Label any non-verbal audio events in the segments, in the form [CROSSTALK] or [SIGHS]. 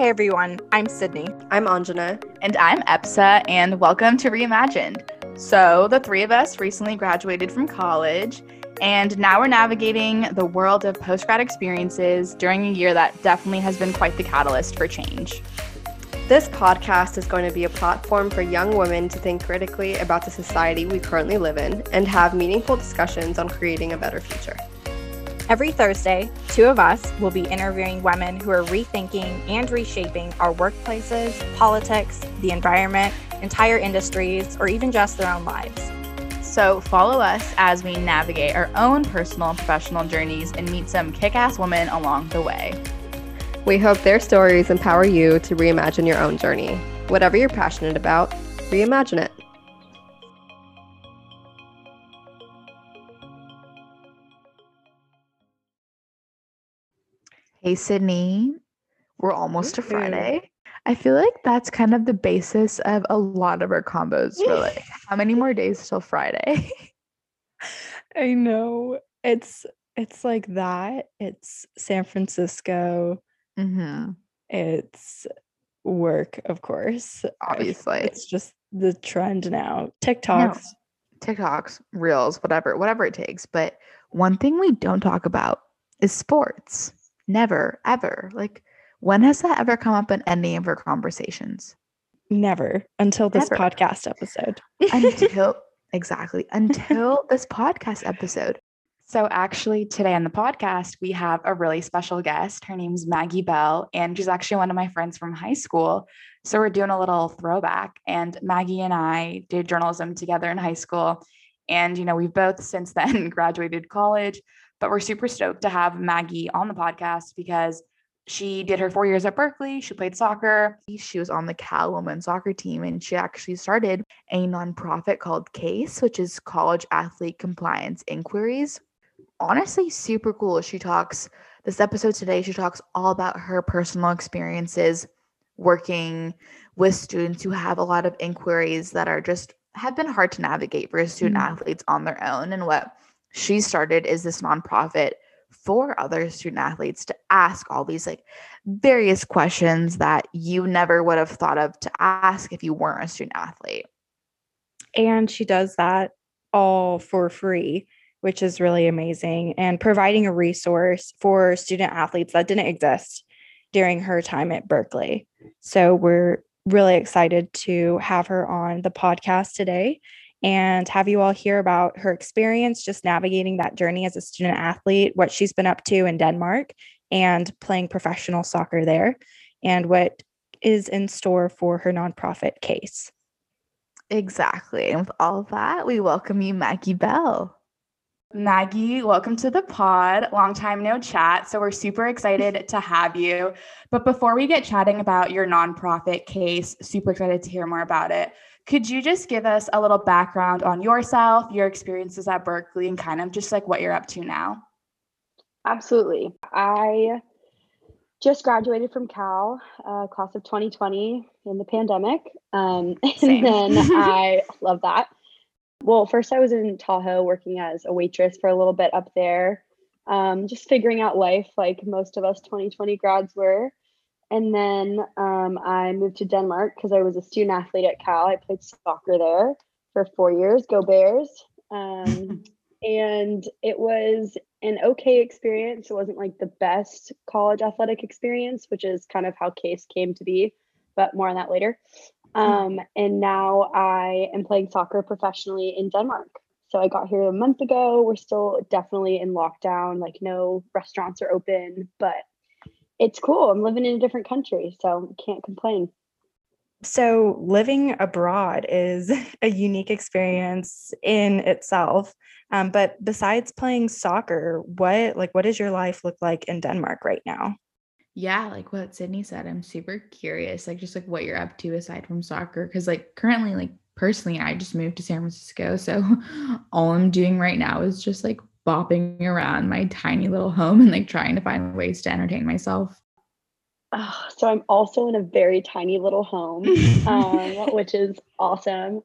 Hey everyone, I'm Sydney. I'm Anjana. And I'm Epsa, and welcome to Reimagined. So, the three of us recently graduated from college, and now we're navigating the world of post grad experiences during a year that definitely has been quite the catalyst for change. This podcast is going to be a platform for young women to think critically about the society we currently live in and have meaningful discussions on creating a better future. Every Thursday, two of us will be interviewing women who are rethinking and reshaping our workplaces, politics, the environment, entire industries, or even just their own lives. So, follow us as we navigate our own personal and professional journeys and meet some kick ass women along the way. We hope their stories empower you to reimagine your own journey. Whatever you're passionate about, reimagine it. Hey, Sydney, we're almost to Friday. I feel like that's kind of the basis of a lot of our combos like [LAUGHS] how many more days till Friday? [LAUGHS] I know. It's it's like that. It's San Francisco. mm-hmm. It's work, of course. Obviously. It's just the trend now. TikToks. TikToks, reels, whatever, whatever it takes. But one thing we don't talk about is sports. Never, ever. Like, when has that ever come up in any of our conversations? Never until this Never. podcast episode. Until, [LAUGHS] exactly, until this podcast episode. So, actually, today on the podcast, we have a really special guest. Her name's Maggie Bell, and she's actually one of my friends from high school. So, we're doing a little throwback. And Maggie and I did journalism together in high school. And, you know, we've both since then [LAUGHS] graduated college, but we're super stoked to have Maggie on the podcast because she did her four years at Berkeley. She played soccer. She was on the Cal women's soccer team, and she actually started a nonprofit called CACE, which is College Athlete Compliance Enquiries. Honestly, super cool. She talks this episode today, she talks all about her personal experiences working with students who have a lot of inquiries that are just have been hard to navigate for student Mhm. athletes on their own. And what she started is this nonprofit for other student athletes to ask all these like various questions that you never would have thought of to ask if you weren't a student athlete. And she does that all for free, which is really amazing. And providing a resource for student athletes that didn't exist during her time at Berkeley. So we're really excited to have her on the podcast today and have you all hear about her experience just navigating that journey as a student athlete, what she's been up to in Denmark and playing professional soccer there, and what is in store for her nonprofit CACE. Exactly. And with all of that, we welcome you, Maggie Bell. Maggie, welcome to the pod. Long time no chat. So we're super excited to have you. But before we get chatting about your nonprofit CACE, super excited to hear more about it. Could you just give us a little background on yourself, your experiences at Berkeley, and kind of just like what you're up to now? Absolutely. I just graduated from Cal, uh, class of 2020 in the pandemic. Um, [LAUGHS] Same. and then [LAUGHS] I love that. Well, first I was in Tahoe working as a waitress for a little bit up there, um, just figuring out life like most of us 2020 grads were. And then um, I moved to Denmark because I was a student athlete at Cal. I played soccer there for four years. Go Bears! Um, [LAUGHS] and it was an okay experience. It wasn't like the best college athletic experience, which is kind of how CACE came to be, but more on that later. Um, and now I am playing soccer professionally in Denmark. So I got here a month ago. We're still definitely in lockdown, like no restaurants are open, but it's cool. I'm living in a different country, so can't complain. So, living abroad is [LAUGHS] a unique experience in itself. Um, but besides playing soccer, what like what does your life look like in Denmark right now? Yeah, like what Sydney said, I'm super curious, like just like what you're up to aside from soccer. Cause like currently, like personally, I just moved to San Francisco. So [LAUGHS] all I'm doing right now is just like bopping around my tiny little home and like trying to find ways to entertain myself. Oh, so I'm also in a very tiny little home, [LAUGHS] um, which is awesome.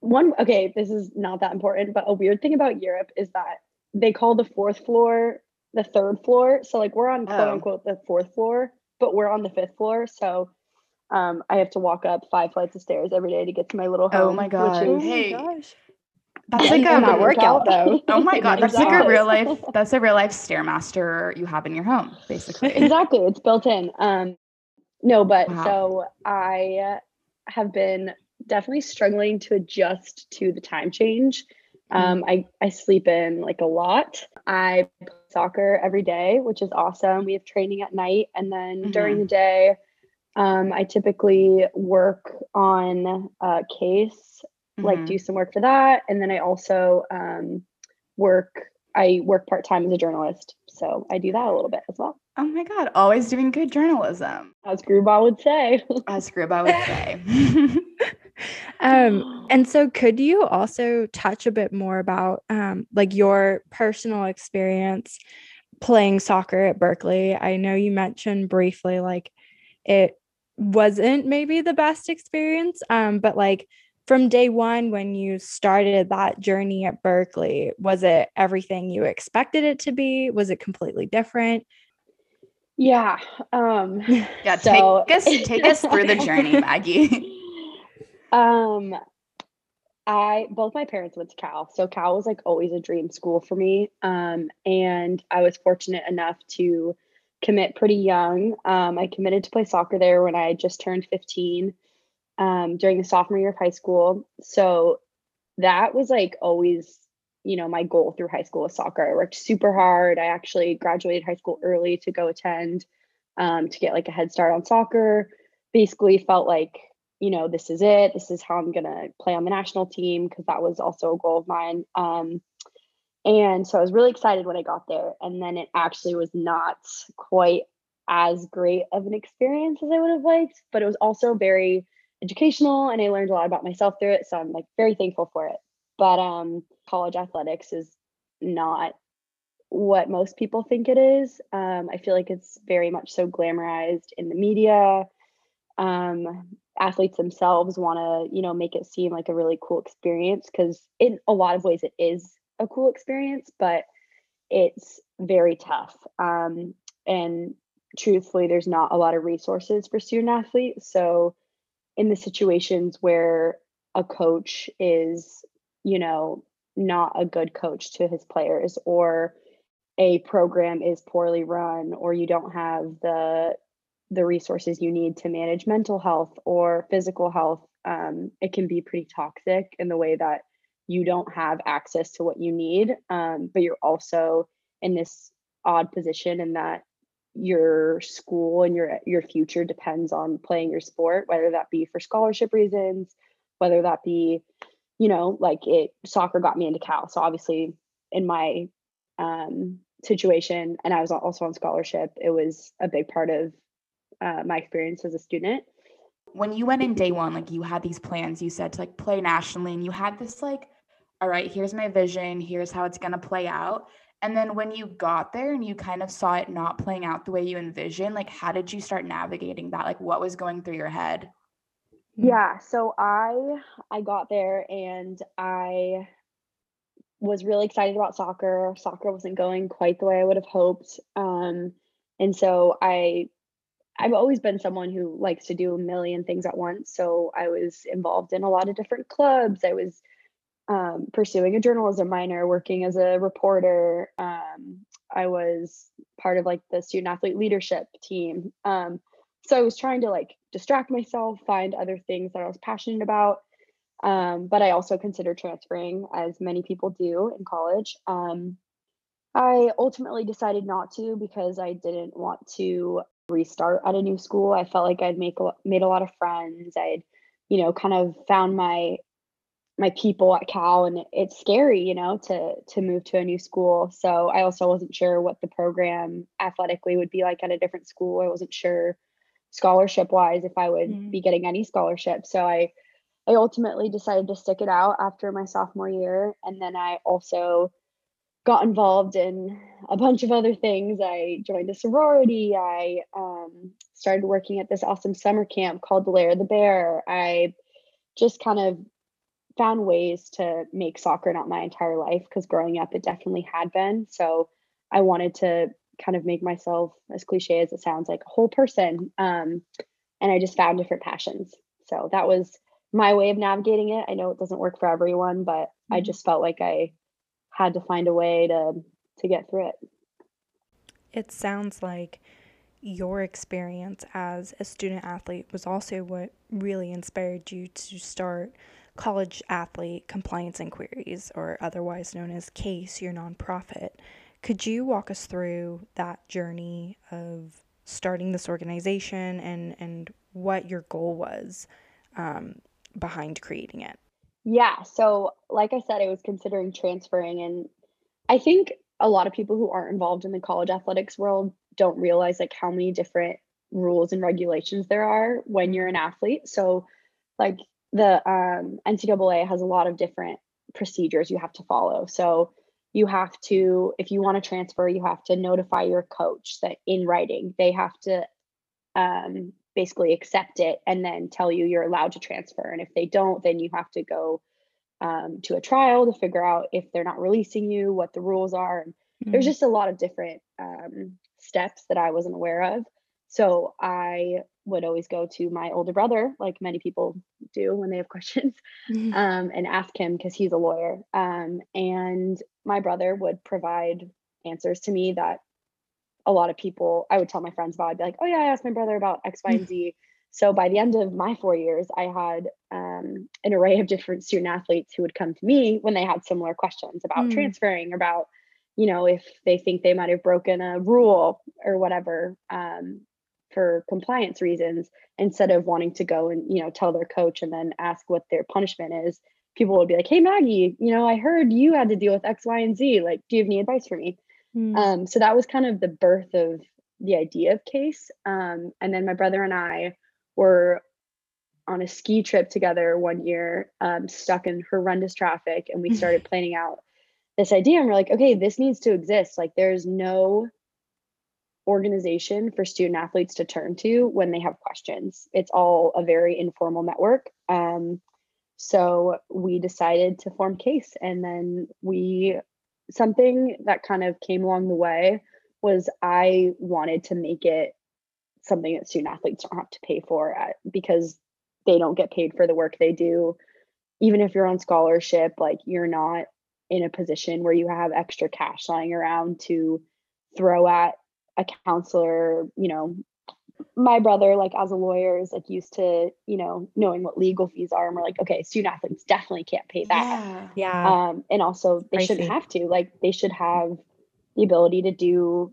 One, okay, this is not that important, but a weird thing about Europe is that they call the fourth floor the third floor. So like we're on quote Oh. unquote the fourth floor, but we're on the fifth floor, so um, I have to walk up five flights of stairs every day to get to my little home. Oh my God. Which is, Hey, gosh. That's like a not work workout though. Oh my [LAUGHS] god, that's like a real life. That's a real life stairmaster you have in your home, basically. [LAUGHS] exactly it's built in um no but Wow. so i uh, have been definitely struggling to adjust to the time change um i i sleep in like a lot i play soccer every day which is awesome we have training at night and then during the day um i typically work on a case like Mhm. do some work for that and then i also um work i work part-time as a journalist so i do that a little bit as well Oh my god, always doing good journalism, as Grubauer would say. [LAUGHS] as Gruba would say. [LAUGHS] Um, [GASPS] and so could you also touch a bit more about um, like your personal experience playing soccer at Berkeley? I know you mentioned briefly like it wasn't maybe the best experience, um, but like from day one when you started that journey at Berkeley, was it everything you expected it to be? Was it completely different? yeah. Um, [LAUGHS] yeah, So- take us take us through the [LAUGHS] journey, Maggie. um, I both my parents went to Cal, so Cal was like always a dream school for me. Um, and I was fortunate enough to commit pretty young. Um, I committed to play soccer there when I just turned 15 um, during the sophomore year of high school. So that was like always, you know, my goal through high school was soccer. I worked super hard. I actually graduated high school early to go attend um, to get like a head start on soccer. Basically, felt like, you know, this is it. This is how I'm to play on the national team because that was also a goal of mine. Um, and so I was really excited when I got there. And then it actually was not quite as great of an experience as I would have liked, but it was also very educational and I learned a lot about myself through it. So I'm like very thankful for it. But um, college athletics is not what most people think it is. Um, I feel like it's very much so glamorized in the media. Um, athletes themselves want to, you know, make it seem like a really cool experience because in a lot of ways it is a cool experience, but it's very tough. Um, and truthfully, there's not a lot of resources for student athletes. So in the situations where a coach is, you know, not a good coach to his players or a program is poorly run or you don't have the the resources you need to manage mental health or physical health um, it can be pretty toxic in the way that you don't have access to what you need um, but you're also in this odd position in that your school and your your future depends on playing your sport whether that be for scholarship reasons whether that be you know like it soccer got me into cal so obviously in my um, situation and i was also on scholarship it was a big part of uh, my experience as a student when you went in day one, like you had these plans, you said to like play nationally, and you had this like, all right, here's my vision, here's how it's gonna play out. And then when you got there and you kind of saw it not playing out the way you envisioned, like how did you start navigating that? Like what was going through your head? yeah so i i got there and i was really excited about soccer soccer wasn't going quite the way i would have hoped um and so i i've always been someone who likes to do a million things at once so i was involved in a lot of different clubs i was um, pursuing a journalism minor working as a reporter. Um, i was part of like the student athlete leadership team. Um, so i was trying to like distract myself find other things that i was passionate about. Um, but i also considered transferring as many people do in college. Um, i ultimately decided not to because i didn't want to restart at a new school. I felt like i'd make a, made a lot of friends. I'd you know kind of found my my people at cal and it's scary you know to to move to a new school. So i also wasn't sure what the program athletically would be like at a different school. I wasn't sure scholarship wise if i would Mm. be getting any scholarship. So i i ultimately decided to stick it out after my sophomore year and then i also got involved in a bunch of other things. I joined a sorority. I um, started working at this awesome summer camp called the lair of the bear. I just kind of found ways to make soccer not my entire life because growing up it definitely had been. So i wanted to kind of make myself as cliche as it sounds like a whole person um, and i just found different passions. So that was my way of navigating it. I know it doesn't work for everyone but mm-hmm. i just felt like i had to find a way to to get through it. It sounds like your experience as a student athlete was also what really inspired you to start college athlete compliance enquiries or otherwise known as CACE your nonprofit could you walk us through that journey of starting this organization and and what your goal was um, behind creating it? Yeah. So, like I said, I was considering transferring, and I think a lot of people who aren't involved in the college athletics world don't realize like how many different rules and regulations there are when you're an athlete. So, like the um, NCAA has a lot of different procedures you have to follow. So, you have to if you want to transfer you have to notify your coach that in writing they have to um, basically accept it and then tell you you're allowed to transfer and if they don't then you have to go um, to a trial to figure out if they're not releasing you what the rules are and mm-hmm. there's just a lot of different um, steps that i wasn't aware of so I would always go to my older brother, like many people do when they have [LAUGHS] questions, mm-hmm. um, and ask him because he's a lawyer. Um, and my brother would provide answers to me that a lot of people, I would tell my friends about. I'd be like, oh, yeah, I asked my brother about X, Y, and mm. Z. So by the end of my four years, I had um, an array of different student athletes who would come to me when they had similar questions about mm. transferring, about you know if they think they might have broken a rule or whatever um, for compliance reasons instead of wanting to go and you know tell their coach and then ask what their punishment is people would be like hey maggie you know i heard you had to deal with x y and z. Like do you have any advice for me? Mm. um, so that was kind of the birth of the idea of CACE. Um, and then my brother and i were on a ski trip together one year um, stuck in horrendous traffic and we [LAUGHS] started planning out this idea. And we're like okay this needs to exist. Like there's no organization for student athletes to turn to when they have questions. It's all a very informal network. Um, so we decided to form CACE, and then we something that kind of came along the way was I wanted to make it something that student athletes don't have to pay for at, because they don't get paid for the work they do. Even if you're on scholarship, like you're not in a position where you have extra cash lying around to throw at a counselor, you know, my brother, like as a lawyer, is like used to, you know, knowing what legal fees are. And we're like, okay, student athletes definitely can't pay that. Yeah. yeah. Um, and also they shouldn't have to. Like they should have the ability to do,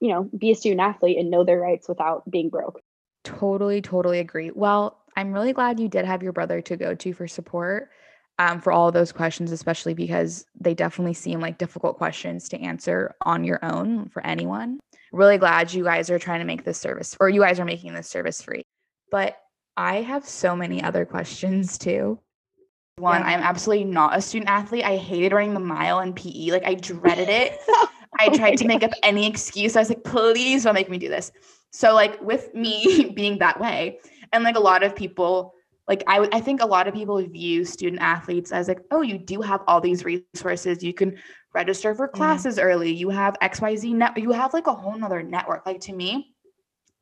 you know, be a student athlete and know their rights without being broke. Totally, totally agree. Well, I'm really glad you did have your brother to go to for support um, for all of those questions, especially because they definitely seem like difficult questions to answer on your own for anyone really glad you guys are trying to make this service or you guys are making this service free. But I have so many other questions too. One, yeah. I'm absolutely not a student athlete. I hated running the mile in PE. Like I dreaded it. [LAUGHS] Oh I oh tried to make up any excuse. I was like, please don't make me do this. So like with me [LAUGHS] being that way, and like a lot of people, like I, I think a lot of people view student athletes as like, oh, you do have all these resources. You can register for mm-hmm. classes mm-hmm. early. You have XYZ net, you have like a whole nother network. Like to me,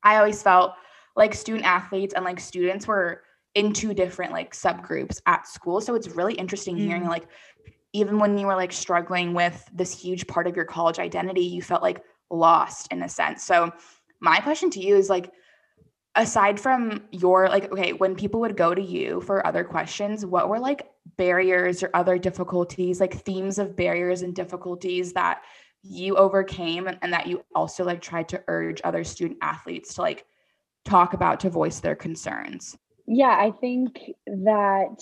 I always felt like student athletes and like students were in two different like subgroups at school. So it's really interesting mm-hmm. hearing like even when you were like struggling with this huge part of your college identity, you felt like lost in a sense. So my question to you is like aside from your like okay when people would go to you for other questions what were like barriers or other difficulties like themes of barriers and difficulties that you overcame and, and that you also like tried to urge other student athletes to like talk about to voice their concerns? Yeah i think that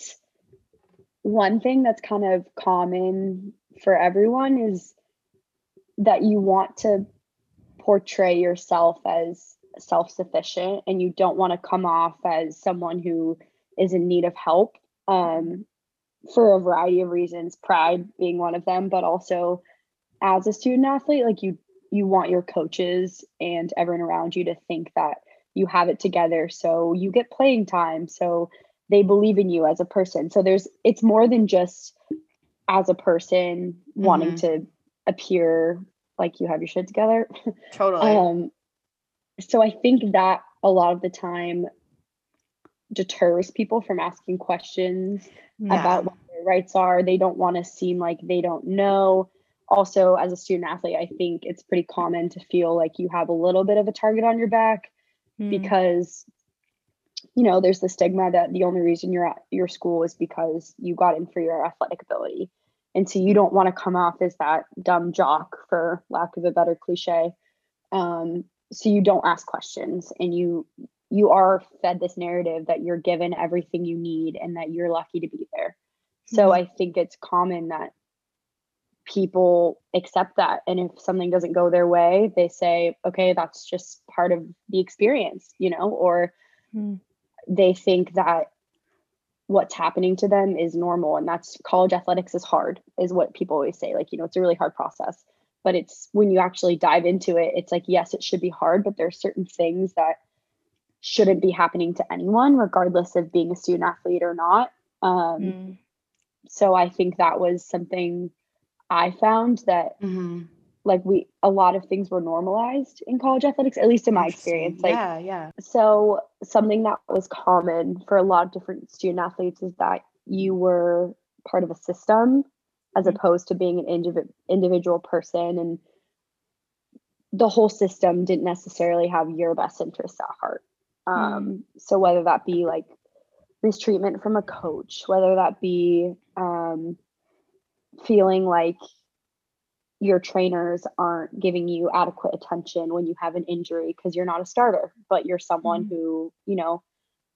one thing that's kind of common for everyone is that you want to portray yourself as self sufficient and you don't want to come off as someone who is in need of help. Um, for a variety of reasons, pride being one of them, but also as a student athlete, like you you want your coaches and everyone around you to think that you have it together so you get playing time so they believe in you as a person so there's it's more than just as a person mm-hmm. wanting to appear like you have your shit together. [LAUGHS] Totally. um, so I think that a lot of the time deters people from asking questions Yeah. about what their rights are. They don't want to seem like they don't know. Also, as a student athlete, I think it's pretty common to feel like you have a little bit of a target on your back Mm. because you know there's the stigma that the only reason you're at your school is because you got in for your athletic ability and so you don't want to come off as that dumb jock for lack of a better cliche um, so you don't ask questions and you you are fed this narrative that you're given everything you need and that you're lucky to be there. So Mhm. i think it's common that people accept that. And if something doesn't go their way they say okay that's just part of the experience you know or Mm. they think that what's happening to them is normal. And that's college athletics is hard is what people always say. Like you know it's a really hard process. But it's when you actually dive into it it's like yes it should be hard but there are certain things that shouldn't be happening to anyone regardless of being a student athlete or not um, Mm. so i think that was something i found that Mhm. like we a lot of things were normalized in college athletics at least in my experience like yeah, yeah. so something that was common for a lot of different student athletes is that you were part of a system as Mhm. opposed to being an indiv- individual person and the whole system didn't necessarily have your best interests at heart um, so whether that be like mistreatment from a coach whether that be um, feeling like your trainers aren't giving you adequate attention when you have an injury because you're not a starter, but you're someone Mhm. who, you know,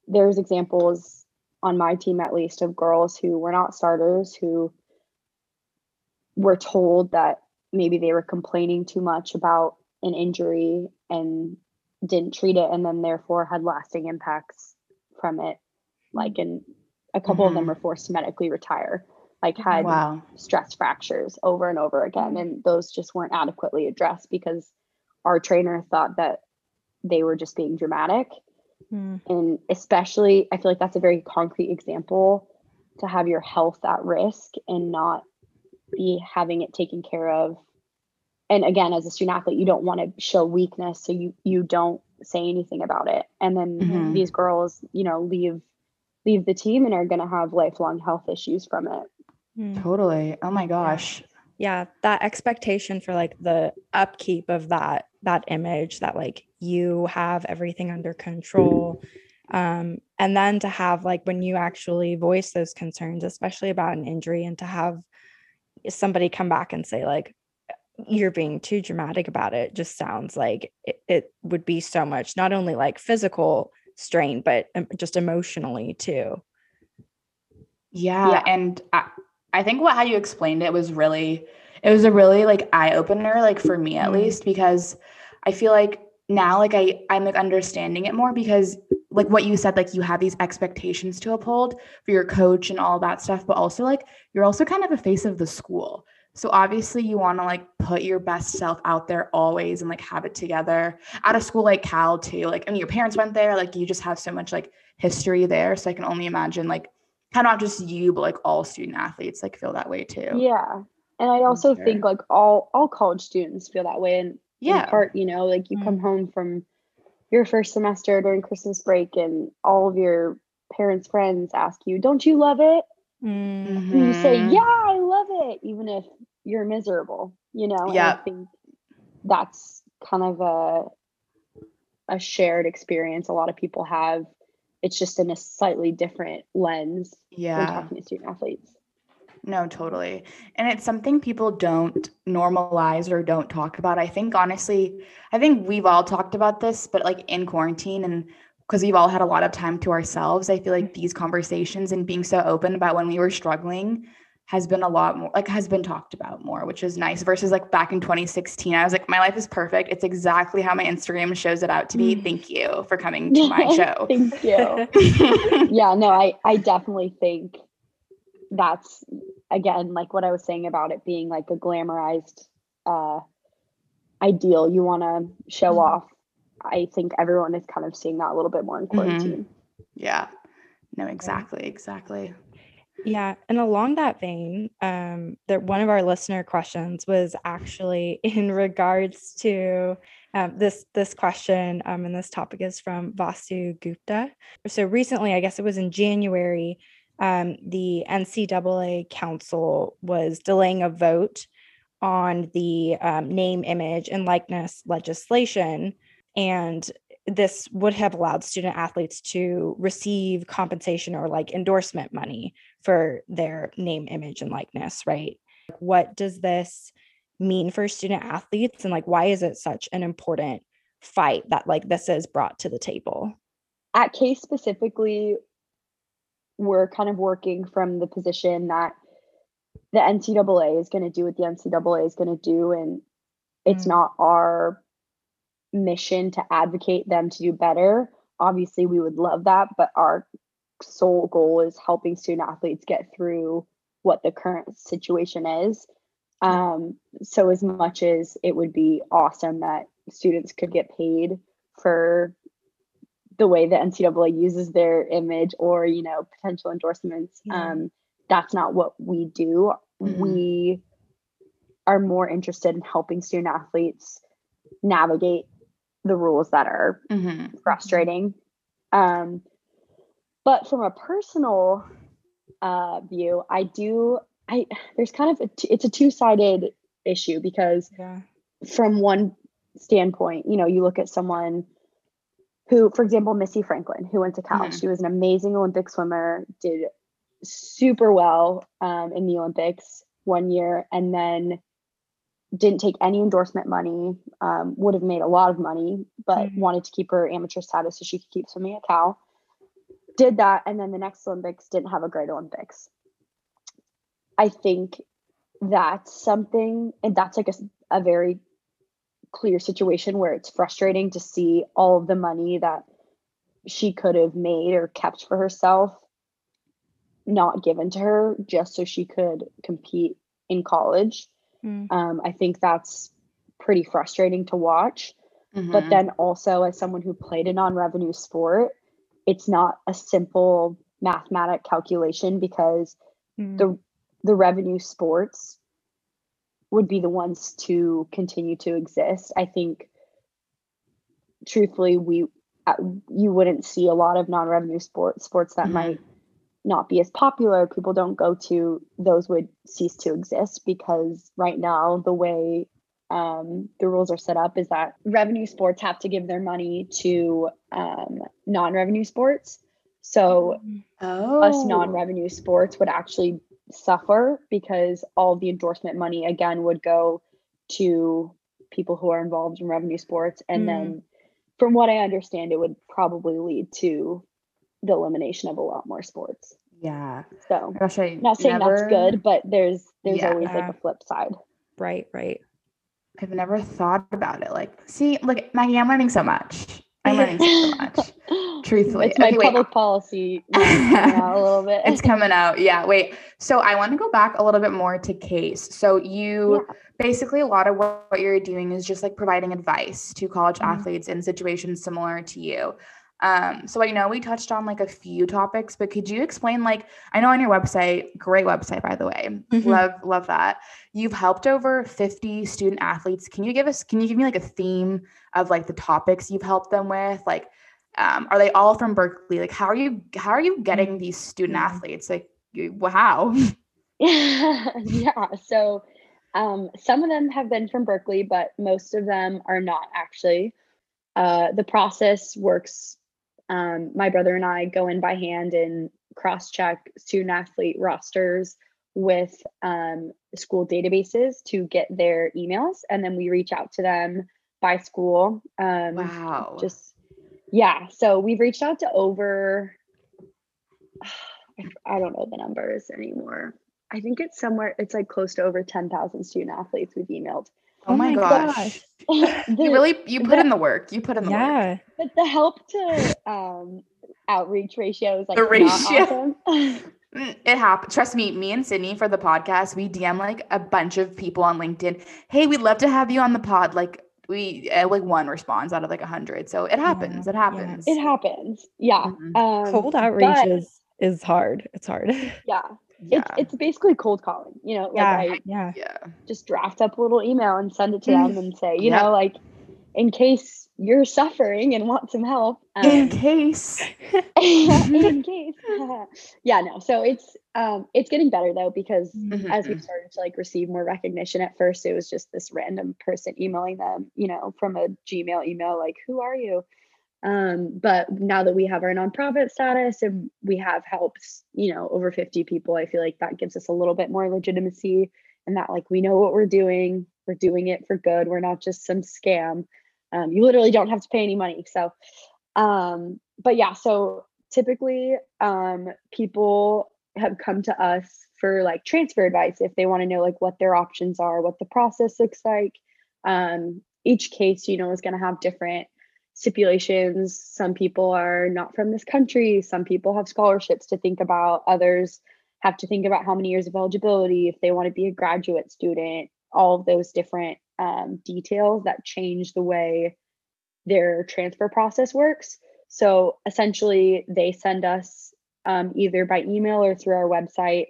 there's examples on my team at least of girls who were not starters who were told that maybe they were complaining too much about an injury and didn't treat it and then therefore had lasting impacts from it like and a couple of them Mhm. were forced to medically retire like had Wow. stress fractures over and over again and those just weren't adequately addressed because our trainer thought that they were just being dramatic Mm. and especially i feel like that's a very concrete example to have your health at risk and not be having it taken care of and again as a student athlete you don't want to show weakness so you you don't say anything about it and then Mhm. these girls you know leave leave the team and are going to have lifelong health issues from it Mm. Totally. Oh my gosh. yeah that expectation for like the upkeep of that that image that like you have everything under control um and then to have like when you actually voice those concerns especially about an injury and to have somebody come back and say like you're being too dramatic about it just sounds like it, it would be so much not only like physical strain but um, just emotionally too Yeah, Yeah. and I, I think what how you explained it was really it was a really like eye opener like for me at Mm. least because I feel like now like I I'm like understanding it more because like what you said like you have these expectations to uphold for your coach and all that stuff but also like you're also kind of a face of the school. So obviously you want to like put your best self out there always and like have it together at a school like Cal too. Like I mean your parents went there like you just have so much like history there so I can only imagine like kind of not just you, but like all student athletes like feel that way too. Yeah. And I also sure. think like all all college students feel that way and Yeah. in part, you know, like you Mm. come home from your first semester during Christmas break and all of your parents' friends ask you, Don't you love it? Mm. And you say, Mhm. Yeah, I love it, even if you're miserable, you know. And I think that's kind of a a shared experience a lot of people have. It's just in a slightly different lens when Yeah. talking to student athletes. No, totally. And it's something people don't normalize or don't talk about. I think honestly, I think we've all talked about this, but like in quarantine and because we've all had a lot of time to ourselves, I feel like these conversations and being so open about when we were struggling has been a lot more like has been talked about more, which is nice versus like back in 2016. I was like, my life is perfect. It's exactly how my Instagram shows it out to be. Mm. Thank you for coming to my [LAUGHS] show. Thank you. [LAUGHS] yeah no i i definitely think that's again like what i was saying about it being like a glamorized uh ideal you want to show Mhm. off i think everyone is kind of seeing that a little bit more in quarantine yeah. No, exactly, exactly. Yeah, and along that vein, um, that one of our listener questions was actually [LAUGHS] in regards to um, this this question, um, and this topic is from Vasu Gupta. So recently, I guess it was in January, um, the NCAA Council was delaying a vote on the um, name, image, and likeness legislation, and this would have allowed student athletes to receive compensation or like endorsement money for their name, image, and likeness, right? What does this mean for student athletes? And like, why is it such an important fight that like this is brought to the table? At CACE specifically, we're kind of working from the position that the NCAA is going to do what the NCAA is going to do. And it's mm. not our mission to advocate them to do better. Obviously, we would love that, but our sole goal is helping student athletes get through what the current situation is. Um, so, as much as it would be awesome that students could get paid for the way the NCAA uses their image or you know potential endorsements, yeah. um, that's not what we do. Mm-hmm. We are more interested in helping student athletes navigate the rules that are mm-hmm. frustrating. Um, but from a personal uh, view, I do. I there's kind of a t- it's a two sided issue because yeah. from one standpoint, you know, you look at someone who, for example, Missy Franklin, who went to Cal. Mm-hmm. She was an amazing Olympic swimmer, did super well um, in the Olympics one year, and then didn't take any endorsement money, um, would have made a lot of money, but mm-hmm. wanted to keep her amateur status so she could keep swimming at Cal. Did that, and then the next Olympics didn't have a great Olympics. I think that's something, and that's like a, a very clear situation where it's frustrating to see all of the money that she could have made or kept for herself not given to her just so she could compete in college Mm. Um, I think that's pretty frustrating to watch. Mm-hmm. But then also, as someone who played a non revenue sport, it's not a simple mathematic calculation because mm. the the revenue sports would be the ones to continue to exist. I think truthfully we uh, you wouldn't see a lot of non-revenue sports sports that mm-hmm. might not be as popular, people don't go to, those would cease to exist because right now the way um, the rules are set up is that revenue sports have to give their money to um, non-revenue sports. So oh. us non-revenue sports would actually suffer because all the endorsement money again would go to people who are involved in revenue sports and mm. then from what i understand it would probably lead to the elimination of a lot more sports. Yeah. So Gosh, I not saying never... that's good, but there's there's yeah. always like a flip side. Right, right. I've never thought about it. Like, see, look, Maggie, I'm learning so much. [LAUGHS] I'm learning so much. Truthfully, it's my okay, public wait. policy a little [LAUGHS] bit. it's coming out. Yeah. Wait. So I want to go back a little bit more to CACE. So you yeah. basically a lot of what, what, you're doing is just like providing advice to college mm-hmm. athletes in situations similar to you. Um, so I know we touched on like a few topics, but could you explain like I know on your website, great website by the way. Mm-hmm. Love love that. You've helped over 50 student athletes. Can you give us can you give me like a theme of like the topics you've helped them with? Like um, are they all from Berkeley? Like how are you how are you getting these student mm-hmm. athletes? Like wow. [LAUGHS] [LAUGHS] yeah. So um, some of them have been from Berkeley, but most of them are not actually. Uh, the process works um, my brother and I go in by hand and cross check student athlete rosters with um, school databases to get their emails. And then we reach out to them by school. Um, wow. Just, yeah. So we've reached out to over, [SIGHS] I don't know the numbers anymore. I think it's somewhere, it's like close to over 10,000 student athletes we've emailed. Oh, oh my, gosh. gosh. The, [LAUGHS] you really you put the, in the work. You put in the yeah. work. But the help to um outreach ratio is like the ratio. Awesome. [LAUGHS] Mm, it happened. Trust me, me and Sydney for the podcast, we DM like a bunch of people on LinkedIn. Hey, we'd love to have you on the pod. Like we uh, like one response out of like a hundred. So it happens. Yeah, it happens. It happens. Yeah. Mm-hmm. Um, Cold outreach but, is is hard. It's hard. [LAUGHS] Yeah. Yeah. it's it's basically cold calling. You know, like yeah, I yeah. yeah. just draft up a little email and send it to them and say, you Yep. know, like in case you're suffering and want some help. In um, case. in case. [LAUGHS] [LAUGHS] yeah, no. So it's um it's getting better though because Mm-hmm. as we started to like receive more recognition at first it was just this random person emailing them, you know, from a Gmail email like who are you? Um but now that we have our nonprofit status and we have helps, you know, over 50 people, I feel like that gives us a little bit more legitimacy and that like we know what we're doing, we're doing it for good, we're not just some scam. Um, you literally don't have to pay any money. So um but yeah so typically um people have come to us for like transfer advice if they want to know like what their options are what the process looks like um each case you know is going to have different stipulations. Some people are not from this country. Some people have scholarships to think about. Others have to think about how many years of eligibility if they want to be a graduate student all of those different um, details that change the way their transfer process works. So essentially, they send us um, either by email or through our website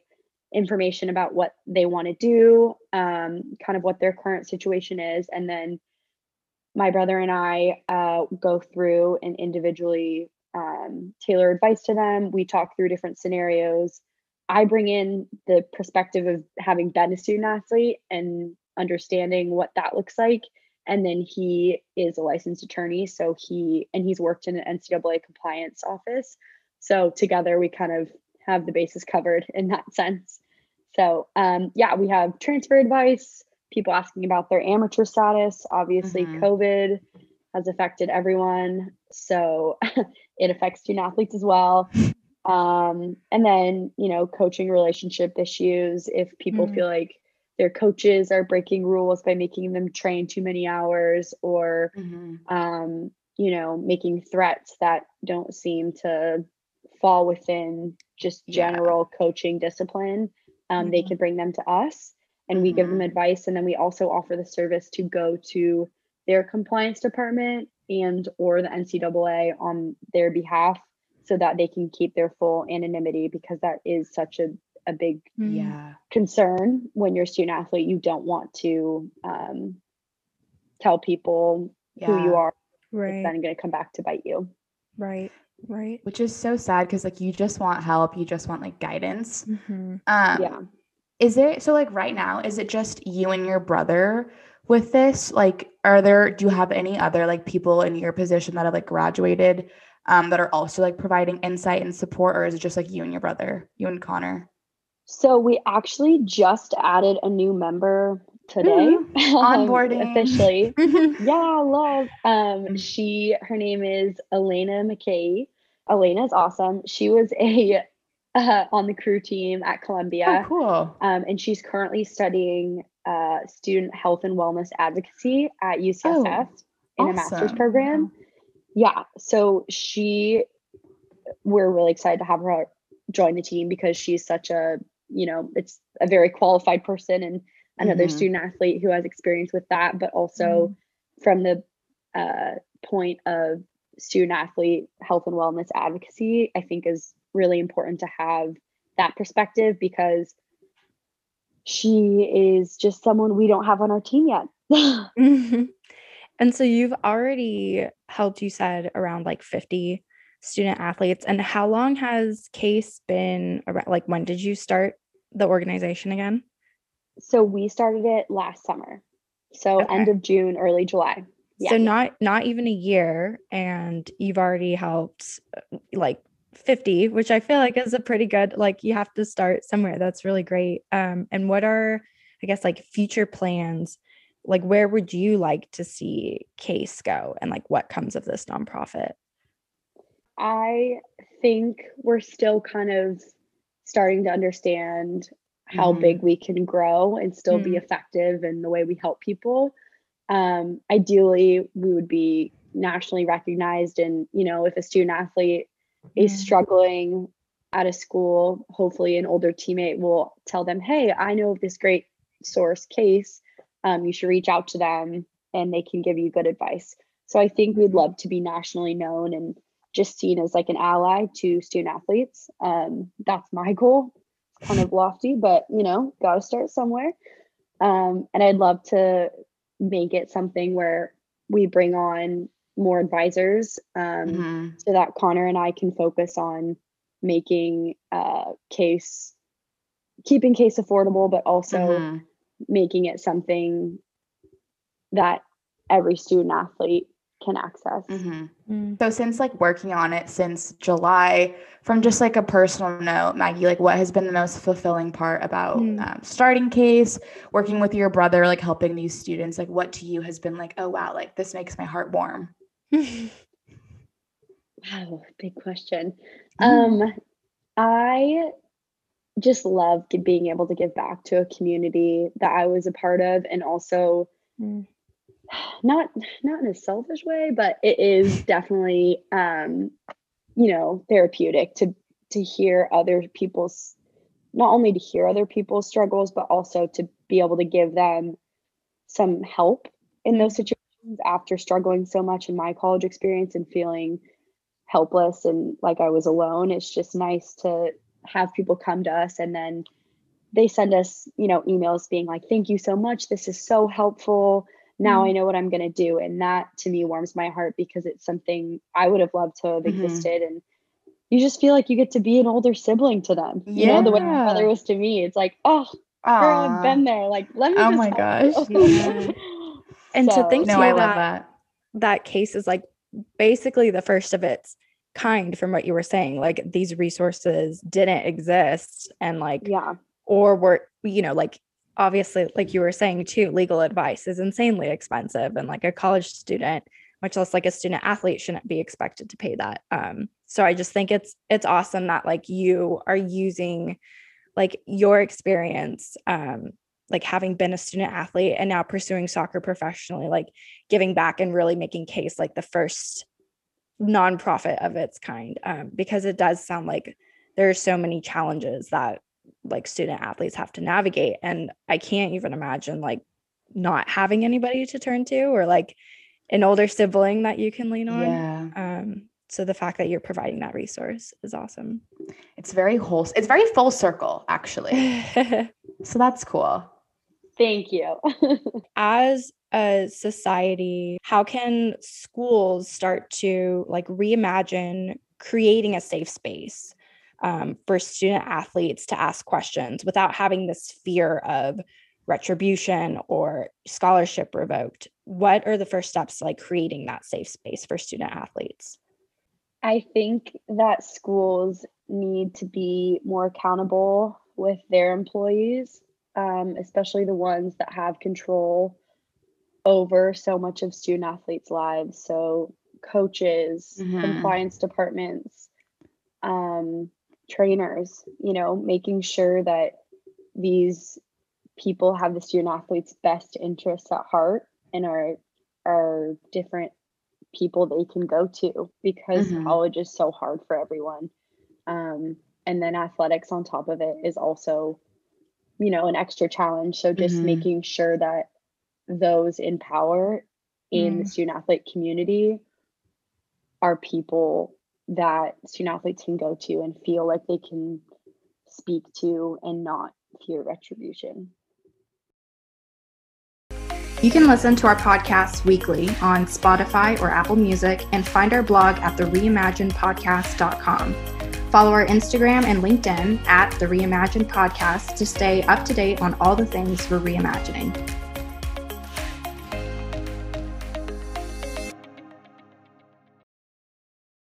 information about what they want to do, um, kind of what their current situation is, and then my brother and I uh, go through and individually um, tailor advice to them. We talk through different scenarios. I bring in the perspective of having been a student athlete and understanding what that looks like and then he is a licensed attorney so he and he's worked in an ncaa compliance office so together we kind of have the bases covered in that [LAUGHS] sense so um, yeah we have transfer advice people asking about their amateur status obviously Mhm. covid has affected everyone so [LAUGHS] it affects student athletes as well [LAUGHS] um, and then you know coaching relationship issues if people Mm. feel like their coaches are breaking rules by making them train too many hours or Mhm. um, you know making threats that don't seem to fall within just Yeah. general coaching discipline um, they Mhm. can bring them to us and we give them advice and then we also offer the service to go to their compliance department and or the ncaa on their behalf so that they can keep their full anonymity because that is such a, a big Mm. Yeah. concern when you're a student athlete you don't want to um, tell people who you Yeah. are it's Right. then going to come back to bite you Right. Right. Which is so sad because like you just want help, you just want like guidance. Mhm. Um yeah is it so like right now, is it just you and your brother with this? Like are there do you have any other like people in your position that have like graduated um that are also like providing insight and support, or is it just like you and your brother, you and Connor? so we actually just added a new member today [LAUGHS] um, Onboarding. officially [LAUGHS] yeah love um Mm. she her name is elena mckay elena is awesome she was a uh, [LAUGHS] on the crew team at Columbia. Oh, cool. um, and she's currently studying uh, student health and wellness advocacy at ucsf in a master's program yeah so she we're really excited to have her join the team because she's such a you know it's a very qualified person and another Mhm. student athlete who has experience with that but also from the uh, point of student athlete health and wellness advocacy i think is really important to have that perspective because she is just someone we don't have on our team yet [LAUGHS] Mhm. And so you've already helped, you said, around like 50 student athletes. And how long has CACE been around? Like, when did you start the organization again? so we started it last summer so Okay. end of june early july yeah So not not even a year, and you've already helped uh, like 50, which I feel like is a pretty good. Like, you have to start somewhere. That's really great. Um, and what are, I guess, like future plans? Like, where would you like to see CACE go, and like what comes of this nonprofit? I think we're still kind of starting to understand how Mhm. big we can grow and still be Mm. effective in the way we help people. Um, ideally, we would be nationally recognized, and you know, if a student athlete is struggling at a school, hopefully an older teammate will tell them, "Hey, I know of this great source CACE. Um, you should reach out to them, and they can give you good advice." So I think we'd love to be nationally known and just seen as like an ally to student athletes. Um, that's my [LAUGHS] goal. It's kind of lofty, but you know, got to start somewhere. Um, and I'd love to make it something where we bring on more advisors um, mm-hmm. so that Connor and I can focus on making uh, CACE, keeping CACE affordable, but also mm-hmm. making it something that every student athlete can access. Mm-hmm. Mm. So since like working on it since July, from just like a personal note, Maggie, like what has been the most fulfilling part about mm. um, starting CACE, working with your brother, like helping these students? Like what to you has been like, oh wow, like this makes my heart warm. Wow, big question. Mm. Um, I just love being able to give back to a community that I was a part of, and also. Mm not not in a selfish way, but it is [LAUGHS] definitely um, you know, therapeutic to to hear other people's not only to hear other people's struggles, but also to be able to give them some help in those situations after struggling so much in my college experience and feeling helpless and like I was alone. It's just nice to have people come to us and then they send us, you know, emails being like, thank you so much. This is so helpful now mm-hmm. I know what I'm going to do. And that to me warms my heart because it's something I would have loved to have mm-hmm. existed. And you just feel like you get to be an older sibling to them. Yeah. You know, the way my mother was to me. It's like, oh, girl, I've been there. Like, let me Oh my gosh. [LAUGHS] and so, to think no, I love that, that CACE is like basically the first of its kind from what you were saying. Like these resources didn't exist and like yeah. Or were, you know, like obviously like you were saying too legal advice is insanely expensive and like a college student much less like a student athlete shouldn't be expected to pay that um so i just think it's it's awesome that like you are using like your experience um like having been a student athlete and now pursuing soccer professionally like giving back and really making CACE like the first nonprofit of its kind um, because it does sound like there are so many challenges that like student athletes have to navigate and i can't even imagine like not having anybody to turn to or like an older sibling that you can lean on. Yeah. Um so the fact that you're providing that resource is awesome. It's very whole it's very full circle actually. [LAUGHS] So that's cool thank you. [LAUGHS] As a society how can schools start to like reimagine creating a safe space um, for student athletes to ask questions without having this fear of retribution or scholarship revoked? What are the first steps like creating that safe space for student athletes? I think that schools need to be more accountable with their employees um, especially the ones that have control over so much of student athletes lives so coaches mm-hmm. compliance departments um, trainers, you know, making sure that these people have the student athletes' best interests at heart and are are different people they can go to because mm-hmm. college is so hard for everyone. Um, and then athletics on top of it is also, you know, an extra challenge. So just mm-hmm. making sure that those in power in mm. the student athlete community are people that student athletes can go to and feel like they can speak to and not fear retribution. You can listen to our podcast weekly on Spotify or Apple Music and find our blog at thereimaginedpodcast.com. Follow our Instagram and LinkedIn at the Reimagined Podcast to stay up to date on all the things we're reimagining.